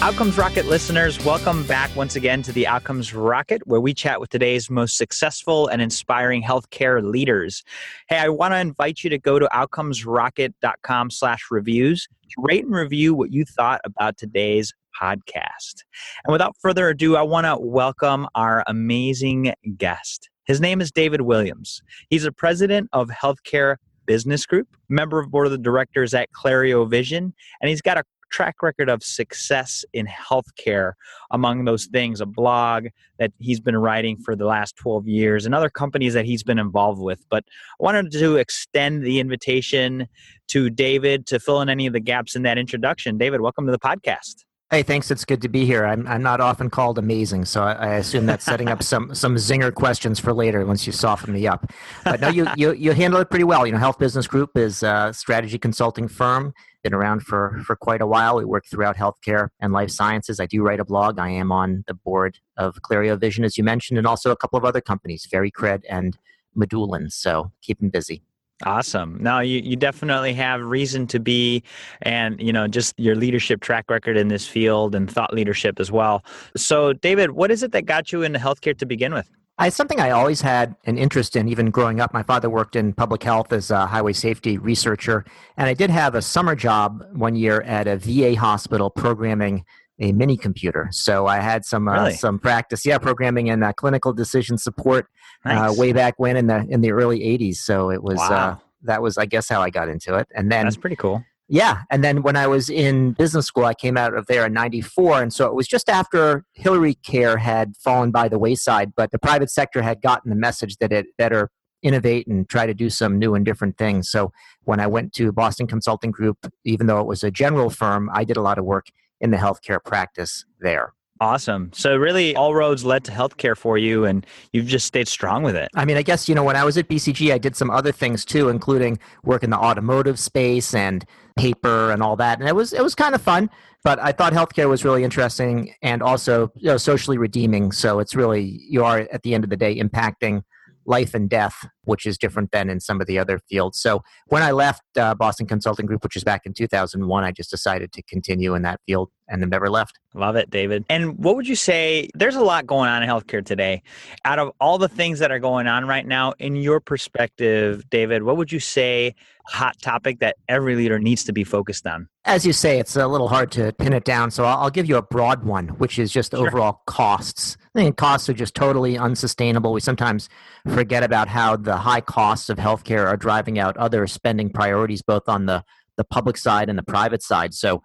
Outcomes Rocket listeners, welcome back once again to the Outcomes Rocket, where we chat with today's most successful and inspiring healthcare leaders. Hey, I want to invite you to go to outcomesrocket.com slash reviews to rate and review what you thought about today's podcast. And without further ado, I want to welcome our amazing guest. His name is David Williams. He's a president of Healthcare Business Group, member of board of directors at Clario Vision, and he's got a track record of success in healthcare among those things a blog that he's been writing for the last 12 years and other companies that he's been involved with but i wanted to extend the invitation to david to fill in any of the gaps in that introduction david welcome to the podcast Hey, thanks. It's good to be here. I'm I'm not often called amazing, so I, I assume that's setting up some some zinger questions for later once you soften me up. But no, you you you handle it pretty well. You know, Health Business Group is a strategy consulting firm. Been around for for quite a while. We work throughout healthcare and life sciences. I do write a blog. I am on the board of Clario Vision, as you mentioned, and also a couple of other companies, VeriCred and Medullan. So keep them busy. Awesome. Now you, you definitely have reason to be and you know just your leadership track record in this field and thought leadership as well. So David, what is it that got you into healthcare to begin with? I, something I always had an interest in, even growing up. My father worked in public health as a highway safety researcher, and I did have a summer job one year at a VA hospital programming a mini computer. So I had some uh, Really? some practice, yeah, programming and uh, clinical decision support uh, way back when in the in the early '80s. So it was uh, Wow. that was, I guess, how I got into it. And then That's pretty cool. Yeah, and then when I was in business school, I came out of there in '94, and so it was just after Hillary Care had fallen by the wayside, but the private sector had gotten the message that it better innovate and try to do some new and different things. So when I went to Boston Consulting Group, even though it was a general firm, I did a lot of work in the healthcare practice there. Awesome. So really all roads led to healthcare for you and you've just stayed strong with it. I mean, I guess, you know, when I was at BCG, I did some other things too, including work in the automotive space and paper and all that. And it was, it was kind of fun, but I thought healthcare was really interesting and also, you know, socially redeeming. So it's really, you are at the end of the day impacting life and death, which is different than in some of the other fields. So when I left uh, Boston Consulting Group, which was back in 2001, I just decided to continue in that field and have never left. Love it, David. And what would you say? There's a lot going on in healthcare today. Out of all the things that are going on right now, in your perspective, David, what would you say a hot topic that every leader needs to be focused on? As you say, it's a little hard to pin it down, so I'll, I'll give you a broad one, which is just Sure. overall costs. Think costs are just totally unsustainable. We sometimes forget about how the high costs of healthcare are driving out other spending priorities, both on the, the public side and the private side. So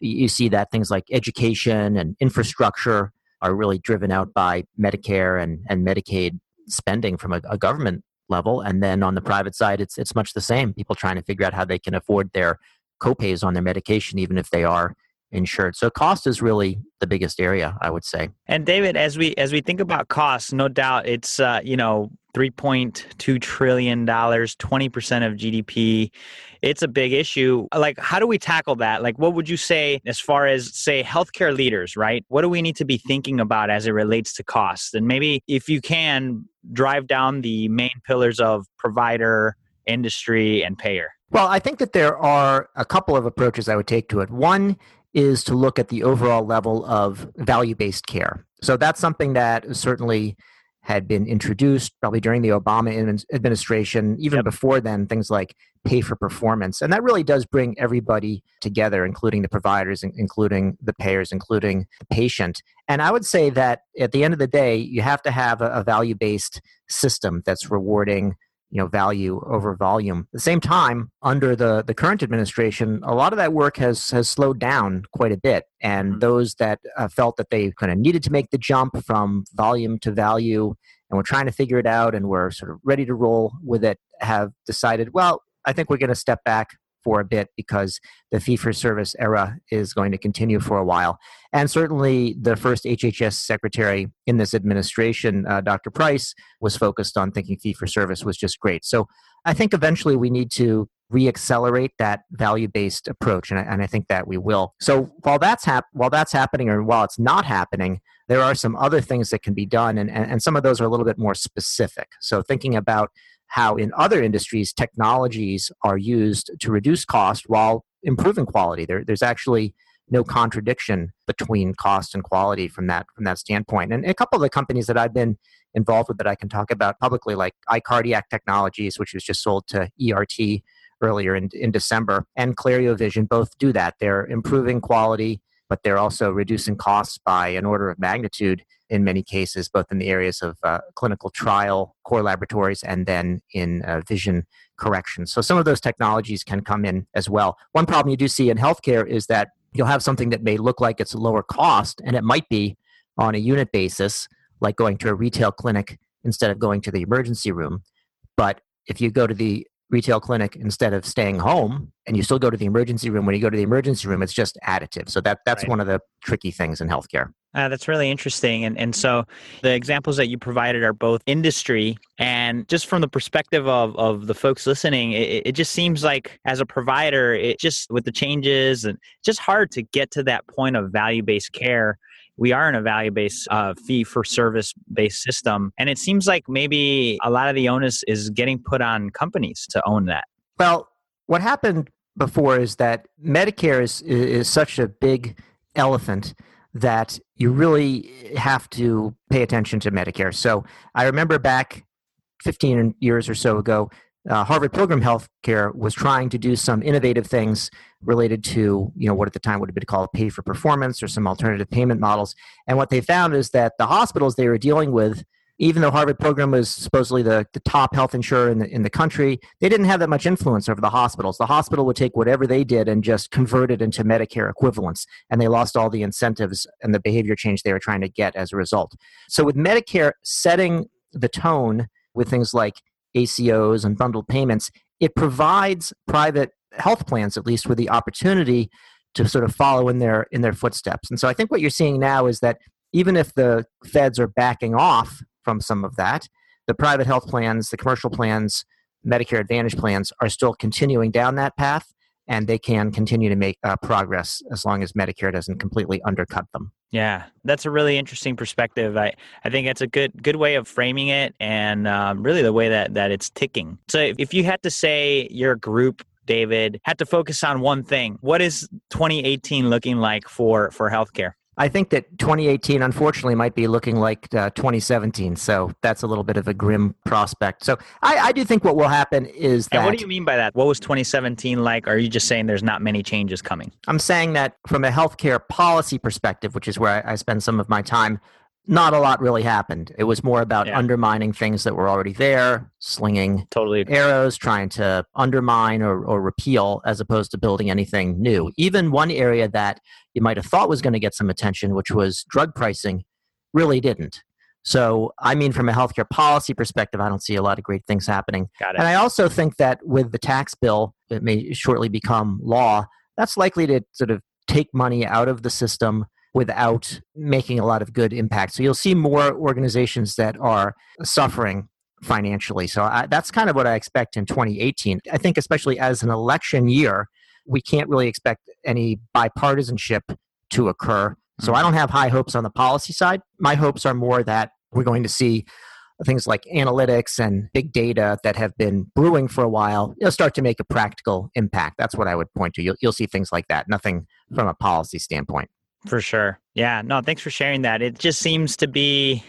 you you see that things like education and infrastructure are really driven out by Medicare and, and Medicaid spending from a, a government level. And then on the private side, it's, it's much the same. People trying to figure out how they can afford their copays on their medication, even if they are insured. So cost is really the biggest area, I would say. And David, as we as we think about costs, no doubt it's uh, you know 3.2 trillion dollars, 20% of GDP. It's a big issue. Like how do we tackle that? Like what would you say as far as say healthcare leaders, right? What do we need to be thinking about as it relates to costs? And maybe if you can drive down the main pillars of provider, industry and payer. Well, I think that there are a couple of approaches I would take to it. One is to look at the overall level of value based care. So that's something that certainly had been introduced probably during the Obama administration, even Yep. before then, things like pay for performance. And that really does bring everybody together, including the providers, including the payers, including the patient. And I would say that at the end of the day, you have to have a, a value based system that's rewarding you know value over volume. At the same time, under the the current administration, a lot of that work has has slowed down quite a bit, and Mhm. those that uh, felt that they kind of needed to make the jump from volume to value, and were trying to figure it out, and were sort of ready to roll with it, have decided, well, I think we're going to step back for a bit because the fee for service era is going to continue for a while. And certainly, the first HHS secretary in this administration, uh, Dr. Price, was focused on thinking fee for service was just great. So I think eventually we need to reaccelerate that value-based approach, and I, and I think that we will. So while that's hap- while that's happening, or while it's not happening, there are some other things that can be done, and, and, and some of those are a little bit more specific. So thinking about how in other industries technologies are used to reduce cost while improving quality. There, there's actually no contradiction between cost and quality from that from that standpoint. And a couple of the companies that I've been involved with that I can talk about publicly, like iCardiac Technologies, which was just sold to ERT earlier in, in December, and Clario Vision both do that. They're improving quality, but they're also reducing costs by an order of magnitude in many cases, both in the areas of uh, clinical trial, core laboratories, and then in uh, vision correction. So some of those technologies can come in as well. One problem you do see in healthcare is that you'll have something that may look like it's lower cost, and it might be on a unit basis, like going to a retail clinic instead of going to the emergency room. But if you go to the retail clinic instead of staying home and you still go to the emergency room when you go to the emergency room it's just additive so that that's right. one of the tricky things in healthcare uh, that's really interesting. And, and so the examples that you provided are both industry and just from the perspective of, of the folks listening, it, it just seems like as a provider, it just with the changes and just hard to get to that point of value based care. We are in a value based uh, fee for service based system. And it seems like maybe a lot of the onus is getting put on companies to own that. Well, what happened before is that Medicare is, is such a big elephant that you really have to pay attention to Medicare. So I remember back 15 years or so ago, uh, Harvard Pilgrim Healthcare was trying to do some innovative things related to, you know, what at the time would have been called pay for performance or some alternative payment models. And what they found is that the hospitals they were dealing with even though Harvard Pilgrim was supposedly the, the top health insurer in the, in the country, they didn't have that much influence over the hospitals. The hospital would take whatever they did and just convert it into Medicare equivalents, and they lost all the incentives and the behavior change they were trying to get as a result. So, with Medicare setting the tone with things like ACOs and bundled payments, it provides private health plans, at least, with the opportunity to sort of follow in their in their footsteps. And so, I think what you're seeing now is that even if the feds are backing off from some of that. The private health plans, the commercial plans, Medicare Advantage plans are still continuing down that path, and they can continue to make uh, progress as long as Medicare doesn't completely undercut them. Yeah, that's a really interesting perspective. I, I think it's a good good way of framing it, and um, really the way that that it's ticking. So, if you had to say your group David, had to focus on one thing. What is 2018 looking like for for healthcare? I think that 2018, unfortunately, might be looking like uh, 2017. So that's a little bit of a grim prospect. So I, I do think what will happen is that. And what do you mean by that? What was 2017 like? Or are you just saying there's not many changes coming? I'm saying that from a healthcare policy perspective, which is where I, I spend some of my time, not a lot really happened. It was more about yeah. undermining things that were already there, slinging totally arrows, trying to undermine or, or repeal as opposed to building anything new. Even one area that you might have thought was going to get some attention, which was drug pricing, really didn't. So, I mean, from a healthcare policy perspective, I don't see a lot of great things happening. Got it. And I also think that with the tax bill that may shortly become law, that's likely to sort of take money out of the system without making a lot of good impact. So you'll see more organizations that are suffering financially. So I, that's kind of what I expect in 2018. I think, especially as an election year, we can't really expect any bipartisanship to occur. So I mm-hmm. don't have high hopes on the policy side. My hopes are more that we're going to see things like analytics and big data that have been brewing for a while you know, start to make a practical impact. That's what I would point to. You'll, you'll see things like that, nothing from a policy standpoint. For sure. Yeah. No, thanks for sharing that. It just seems to be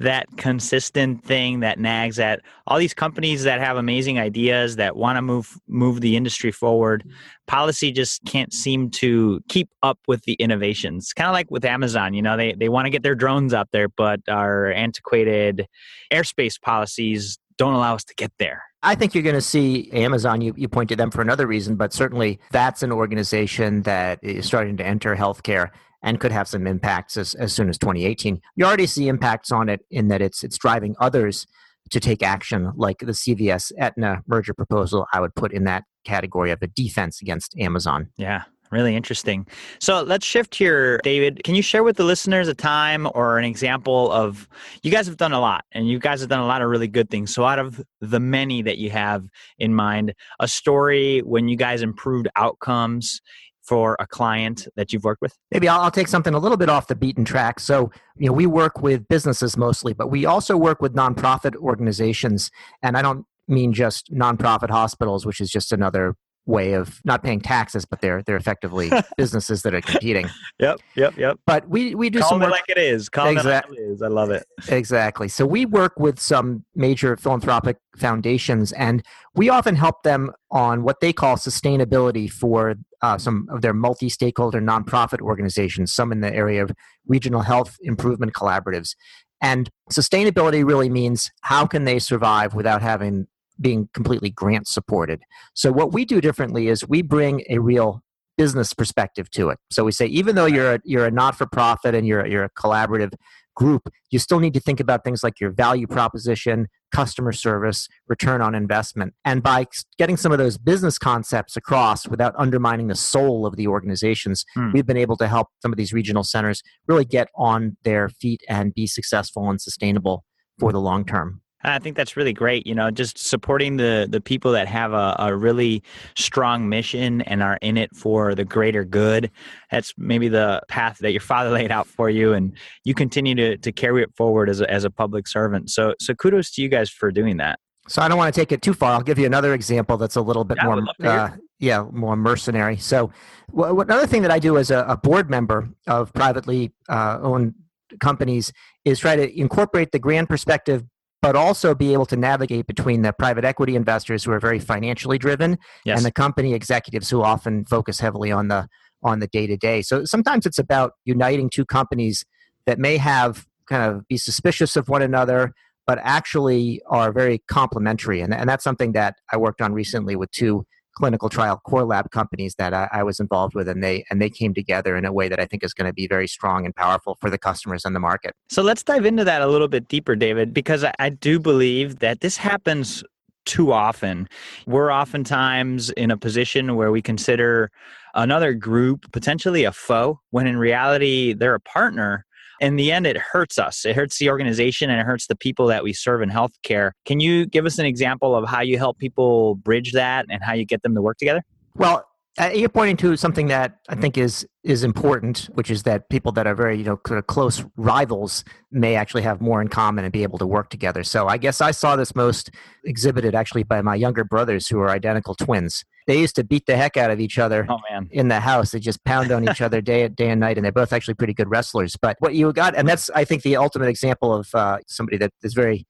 that consistent thing that nags at all these companies that have amazing ideas that want to move move the industry forward mm-hmm. policy just can't seem to keep up with the innovations kind of like with amazon you know they, they want to get their drones out there but our antiquated airspace policies don't allow us to get there I think you're going to see Amazon, you, you point to them for another reason, but certainly that's an organization that is starting to enter healthcare and could have some impacts as, as soon as 2018. You already see impacts on it in that it's it's driving others to take action, like the CVS Aetna merger proposal. I would put in that category of a defense against Amazon. Yeah, Really interesting. So let's shift here, David. Can you share with the listeners a time or an example of you guys have done a lot and you guys have done a lot of really good things. So, out of the many that you have in mind, a story when you guys improved outcomes for a client that you've worked with? Maybe I'll, I'll, take something a little bit off the beaten track. So, you know, we work with businesses mostly, but we also work with nonprofit organizations. And I don't mean just nonprofit hospitals, which is just another way of not paying taxes, but they're they're effectively businesses that are competing. Yep, yep, yep. But we we do Call some work, like it is. Call exactly. it like it is. I love it. Exactly. So we work with some major philanthropic foundations, and we often help them on what they call sustainability for uh, some of their multi-stakeholder nonprofit organizations. Some in the area of regional health improvement collaboratives. And sustainability really means how can they survive without having being completely grant supported. So what we do differently is we bring a real business perspective to it. So we say even though you're a, you're a not for profit and you're you're a collaborative group, you still need to think about things like your value proposition, customer service, return on investment. And by getting some of those business concepts across without undermining the soul of the organizations, hmm. we've been able to help some of these regional centers really get on their feet and be successful and sustainable for the long term. I think that's really great. You know, just supporting the the people that have a, a really strong mission and are in it for the greater good. That's maybe the path that your father laid out for you, and you continue to to carry it forward as a, as a public servant. So so kudos to you guys for doing that. So I don't want to take it too far. I'll give you another example that's a little bit yeah, more, uh, yeah, more mercenary. So w- another thing that I do as a, a board member of privately uh, owned companies is try to incorporate the grand perspective but also be able to navigate between the private equity investors who are very financially driven yes. and the company executives who often focus heavily on the on the day to day. So sometimes it's about uniting two companies that may have kind of be suspicious of one another, but actually are very complementary. And, and that's something that I worked on recently with two clinical trial core lab companies that I, I, was involved with, and they and they came together in a way that I think is going to be very strong and powerful for the customers and the market. So let's dive into that a little bit deeper, David, because I, I do believe that this happens too often. We're oftentimes in a position where we consider another group potentially a foe, when in reality they're a partner in the end, it hurts us. It hurts the organization and it hurts the people that we serve in healthcare. Can you give us an example of how you help people bridge that and how you get them to work together? Well, uh, you're pointing to something that I think is is important, which is that people that are very you know close rivals may actually have more in common and be able to work together. So I guess I saw this most exhibited actually by my younger brothers who are identical twins. They used to beat the heck out of each other oh, man. in the house. They just pound on each other day day and night, and they're both actually pretty good wrestlers. But what you got, and that's I think the ultimate example of uh, somebody that is very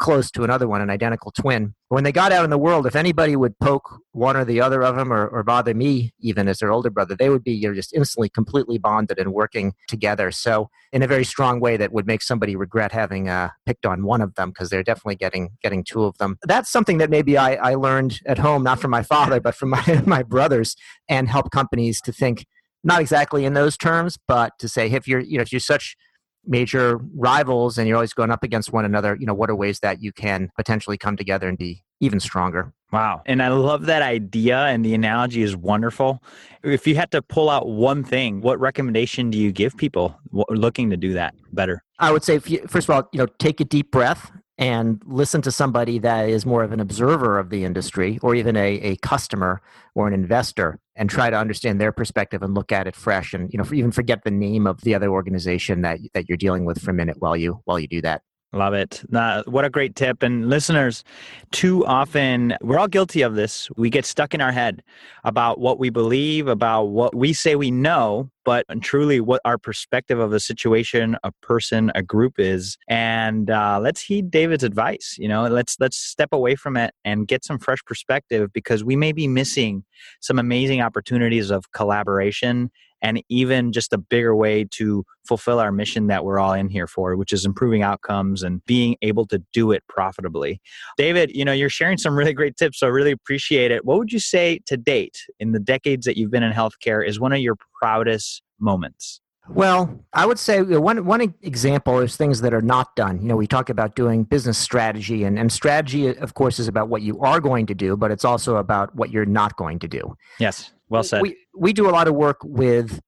close to another one, an identical twin. When they got out in the world, if anybody would poke one or the other of them or, or bother me, even as their older brother, they would be you know, just instantly completely bonded and working together. So, in a very strong way that would make somebody regret having uh, picked on one of them because they're definitely getting getting two of them. That's something that maybe I, I learned at home, not from my father, but from my, my brothers, and help companies to think not exactly in those terms, but to say if you're you know if you're such major rivals and you're always going up against one another, you know, what are ways that you can potentially come together and be even stronger? Wow. And I love that idea and the analogy is wonderful. If you had to pull out one thing, what recommendation do you give people looking to do that better? I would say, you, first of all, you know, take a deep breath and listen to somebody that is more of an observer of the industry or even a, a customer or an investor and try to understand their perspective and look at it fresh and you know even forget the name of the other organization that that you're dealing with for a minute while you while you do that Love it. Uh, what a great tip. And listeners, too often we're all guilty of this. We get stuck in our head about what we believe, about what we say we know, but truly what our perspective of a situation, a person, a group is. And uh, let's heed David's advice. You know, let's let's step away from it and get some fresh perspective because we may be missing some amazing opportunities of collaboration and even just a bigger way to fulfill our mission that we're all in here for, which is improving outcomes and being able to do it profitably. David, you know, you're sharing some really great tips, so I really appreciate it. What would you say to date in the decades that you've been in healthcare is one of your proudest moments? Well, I would say one one example is things that are not done. You know, we talk about doing business strategy, and, and strategy, of course, is about what you are going to do, but it's also about what you're not going to do. Yes. Well said. We, we do a lot of work with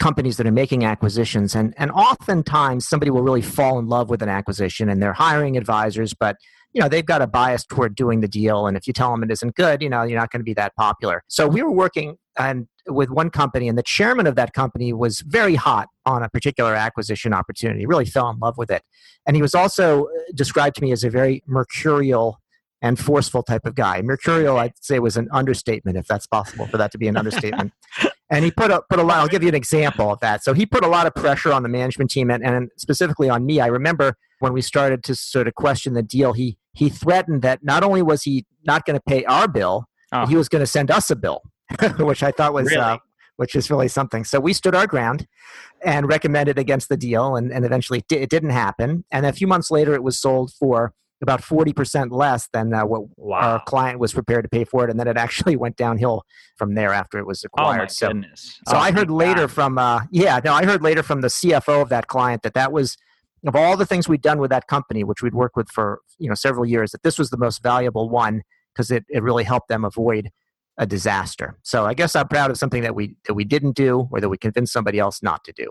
companies that are making acquisitions and and oftentimes somebody will really fall in love with an acquisition and they're hiring advisors but you know they've got a bias toward doing the deal and if you tell them it isn't good you know you're not going to be that popular so we were working and with one company and the chairman of that company was very hot on a particular acquisition opportunity really fell in love with it and he was also uh, described to me as a very mercurial and forceful type of guy. Mercurial, I'd say, was an understatement, if that's possible for that to be an understatement. and he put a put a lot. I'll give you an example of that. So he put a lot of pressure on the management team, and, and specifically on me. I remember when we started to sort of question the deal. He he threatened that not only was he not going to pay our bill, oh. he was going to send us a bill, which I thought was. Really? Uh, which is really something. So we stood our ground and recommended against the deal, and, and eventually it didn't happen. And a few months later, it was sold for about 40% less than uh, what wow. our client was prepared to pay for it. And then it actually went downhill from there after it was acquired. Oh so, goodness. so oh I heard later God. from, uh, yeah, no, I heard later from the CFO of that client that that was, of all the things we'd done with that company, which we'd worked with for, you know, several years, that this was the most valuable one because it, it really helped them avoid a disaster. So I guess I'm proud of something that we, that we didn't do or that we convinced somebody else not to do.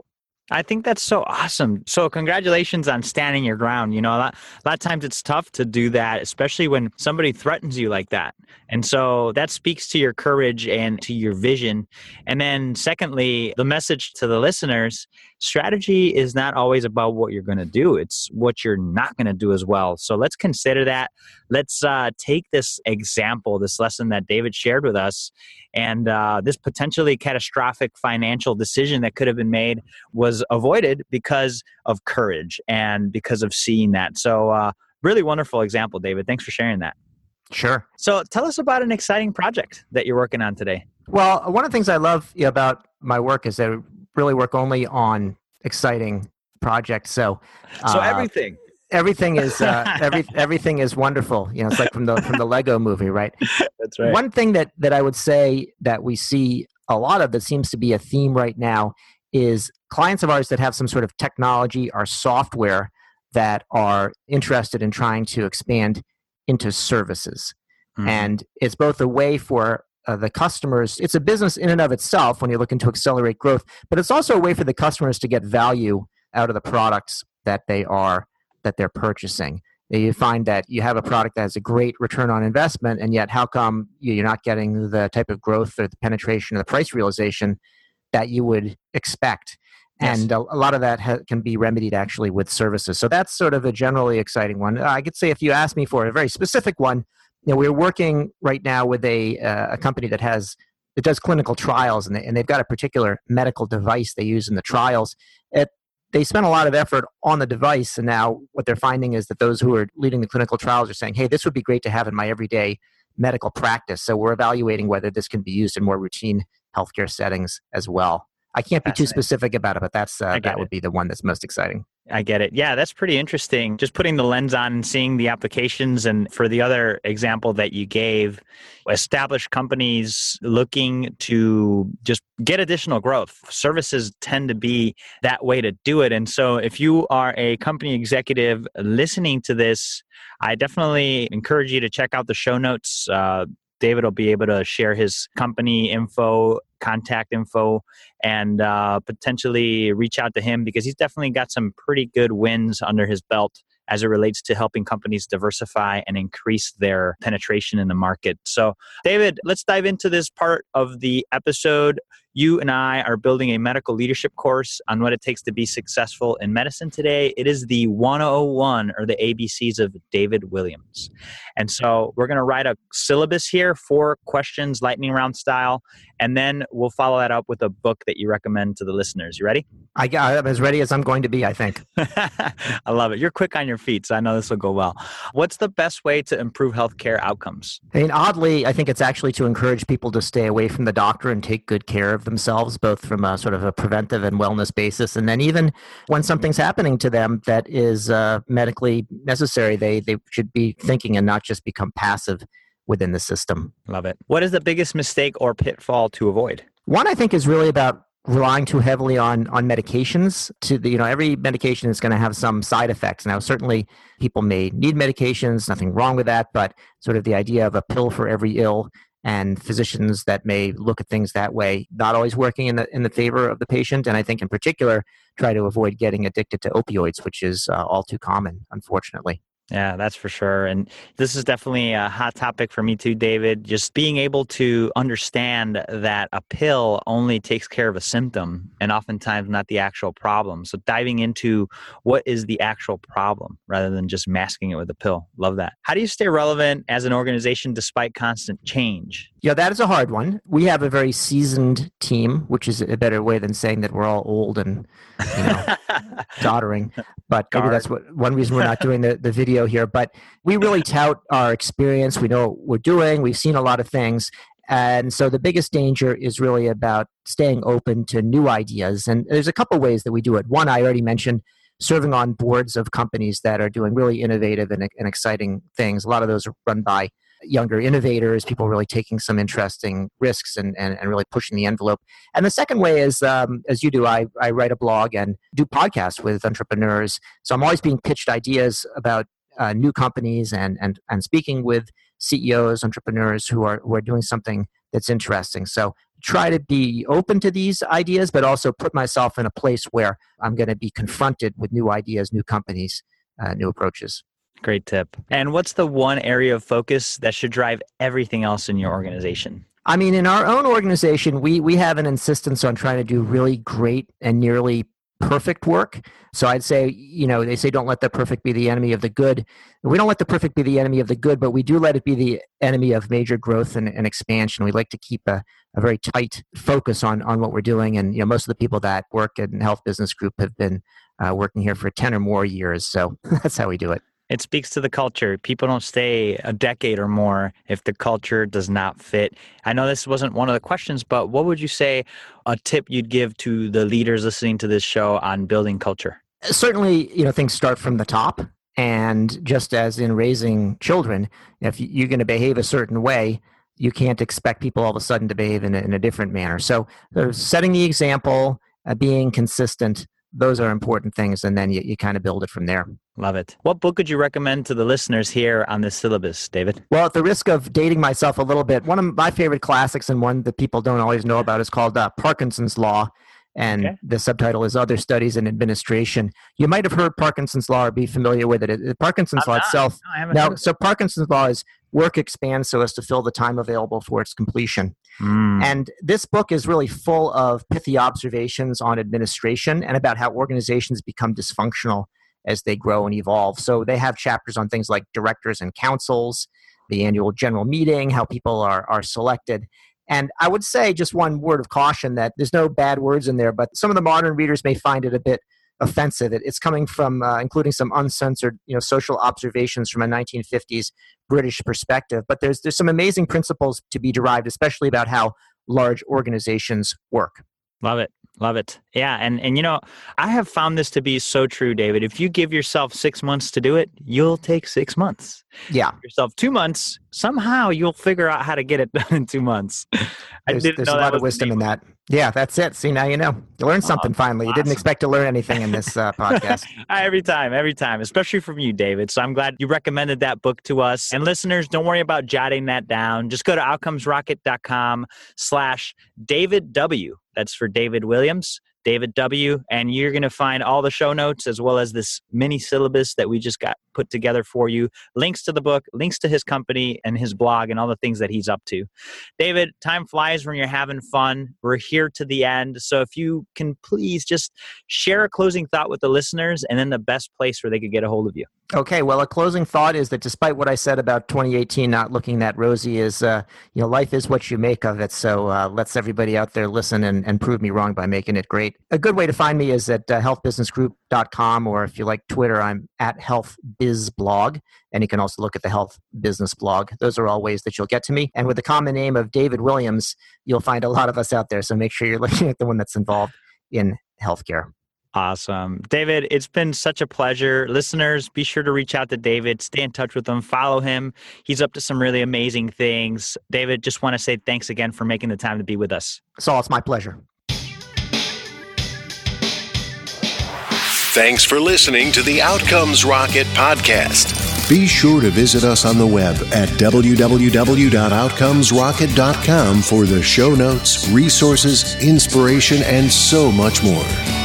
I think that's so awesome. So, congratulations on standing your ground. You know, a lot, a lot of times it's tough to do that, especially when somebody threatens you like that. And so that speaks to your courage and to your vision. And then, secondly, the message to the listeners strategy is not always about what you're going to do, it's what you're not going to do as well. So, let's consider that. Let's uh, take this example, this lesson that David shared with us, and uh, this potentially catastrophic financial decision that could have been made was avoided because of courage and because of seeing that. So, uh, really wonderful example, David. Thanks for sharing that. Sure. So, tell us about an exciting project that you're working on today. Well, one of the things I love about my work is that really work only on exciting projects. So, so uh, everything everything is uh, every everything is wonderful. You know, it's like from the from the Lego movie, right? That's right. One thing that that I would say that we see a lot of that seems to be a theme right now is clients of ours that have some sort of technology or software that are interested in trying to expand into services. Mm-hmm. And it's both a way for uh, the customers, it's a business in and of itself when you're looking to accelerate growth, but it's also a way for the customers to get value out of the products that they are that they're purchasing. You find that you have a product that has a great return on investment, and yet how come you're not getting the type of growth or the penetration or the price realization that you would expect? Yes. And a, a, lot of that ha- can be remedied actually with services. So that's sort of a generally exciting one. I could say if you ask me for a very specific one, know, we're working right now with a, uh, a company that has it does clinical trials and, they, and they've got a particular medical device they use in the trials. It they spent a lot of effort on the device and now what they're finding is that those who are leading the clinical trials are saying hey this would be great to have in my everyday medical practice. So we're evaluating whether this can be used in more routine healthcare settings as well. I can't be too specific about it but that's uh, that would be the one that's most exciting I get it. Yeah, that's pretty interesting. Just putting the lens on and seeing the applications. And for the other example that you gave, established companies looking to just get additional growth. Services tend to be that way to do it. And so if you are a company executive listening to this, I definitely encourage you to check out the show notes. Uh, David will be able to share his company info, contact info, and uh, potentially reach out to him because he's definitely got some pretty good wins under his belt as it relates to helping companies diversify and increase their penetration in the market. So, David, let's dive into this part of the episode you and I are building a medical leadership course on what it takes to be successful in medicine today. It is the 101 or the ABCs of David Williams. And so we're going to write a syllabus here, four questions, lightning round style, and then we'll follow that up with a book that you recommend to the listeners. You ready? I, I'm as ready as I'm going to be, I think. I love it. You're quick on your feet, so I know this will go well. What's the best way to improve healthcare outcomes? I mean, oddly, I think it's actually to encourage people to stay away from the doctor and take good care of themselves, both from a sort of a preventive and wellness basis, and then even when something's happening to them that is uh, medically necessary, they they should be thinking and not just become passive within the system. Love it. What is the biggest mistake or pitfall to avoid? One I think is really about relying too heavily on on medications to the you know every medication is going to have some side effects now certainly people may need medications nothing wrong with that but sort of the idea of a pill for every ill and physicians that may look at things that way, not always working in the in the favor of the patient. And I think in particular, try to avoid getting addicted to opioids, which is uh, all too common, unfortunately. Yeah, that's for sure. And this is definitely a hot topic for me too, David. Just being able to understand that a pill only takes care of a symptom and oftentimes not the actual problem. So diving into what is the actual problem rather than just masking it with a pill. Love that. How do you stay relevant as an organization despite constant change? Yeah, that is a hard one. We have a very seasoned team, which is a better way than saying that we're all old and you know, doddering. But maybe that's what one reason we're not doing the, the video here. But we really tout our experience. We know what we're doing. We've seen a lot of things. And so the biggest danger is really about staying open to new ideas. And there's a couple ways that we do it. One, I already mentioned serving on boards of companies that are doing really innovative and, and exciting things. A lot of those are run by younger innovators, people really taking some interesting risks and, and, and really pushing the envelope. And the second way is, um, as you do, I, I write a blog and do podcasts with entrepreneurs. So I'm always being pitched ideas about uh, new companies and, and, and speaking with CEOs, entrepreneurs who are, who are doing something that's interesting. So try to be open to these ideas, but also put myself in a place where I'm going to be confronted with new ideas, new companies, uh, new approaches. Great tip. And what's the one area of focus that should drive everything else in your organization? I mean, in our own organization, we we have an insistence on trying to do really great and nearly perfect work. So I'd say, you know, they say don't let the perfect be the enemy of the good. We don't let the perfect be the enemy of the good, but we do let it be the enemy of major growth and, and expansion. We like to keep a, a very tight focus on on what we're doing. And you know, most of the people that work in Health Business Group have been uh, working here for ten or more years. So that's how we do it. It speaks to the culture. People don't stay a decade or more if the culture does not fit. I know this wasn't one of the questions, but what would you say a tip you'd give to the leaders listening to this show on building culture? Certainly, you know, things start from the top. And just as in raising children, if you're going to behave a certain way, you can't expect people all of a sudden to behave in a, in a different manner. So, setting the example, uh, being consistent, those are important things. And then you, you kind of build it from there. Love it. What book would you recommend to the listeners here on this syllabus, David? Well, at the risk of dating myself a little bit, one of my favorite classics and one that people don't always know about is called uh, Parkinson's Law. And okay. the subtitle is Other Studies in Administration. You might have heard Parkinson's Law or be familiar with it. Parkinson's I'm Law not. itself. No, now, so Parkinson's Law is work expands so as to fill the time available for its completion. Mm. And this book is really full of pithy observations on administration and about how organizations become dysfunctional as they grow and evolve. So they have chapters on things like directors and councils, the annual general meeting, how people are, are selected. And I would say just one word of caution that there's no bad words in there, but some of the modern readers may find it a bit offensive. It's coming from, uh, including some uncensored, you know, social observations from a 1950s British perspective. But there's there's some amazing principles to be derived, especially about how large organizations work. Love it. Love it. Yeah. And, and, you know, I have found this to be so true, David. If you give yourself six months to do it, you'll take six months. Yeah. Give yourself two months, somehow you'll figure out how to get it done in two months. I There's, there's a lot of wisdom in that. Yeah, that's it. See, now you know. You learned something oh, finally. Awesome. You didn't expect to learn anything in this uh, podcast. every time, every time, especially from you, David. So I'm glad you recommended that book to us. And listeners, don't worry about jotting that down. Just go to outcomesrocket.com slash David W. That's for David Williams. David W. And you're going to find all the show notes as well as this mini syllabus that we just got put together for you. Links to the book, links to his company and his blog, and all the things that he's up to. David, time flies when you're having fun. We're here to the end. So if you can please just share a closing thought with the listeners and then the best place where they could get a hold of you. Okay, well, a closing thought is that despite what I said about 2018 not looking that rosy, is uh, you know life is what you make of it. So uh, let's everybody out there listen and, and prove me wrong by making it great. A good way to find me is at uh, healthbusinessgroup.com, or if you like Twitter, I'm at healthbizblog, and you can also look at the Health Business blog. Those are all ways that you'll get to me. And with the common name of David Williams, you'll find a lot of us out there. So make sure you're looking at the one that's involved in healthcare. Awesome. David, it's been such a pleasure. Listeners, be sure to reach out to David, stay in touch with him, follow him. He's up to some really amazing things. David, just want to say thanks again for making the time to be with us. Saul, it's my pleasure. Thanks for listening to the Outcomes Rocket podcast. Be sure to visit us on the web at www.outcomesrocket.com for the show notes, resources, inspiration, and so much more.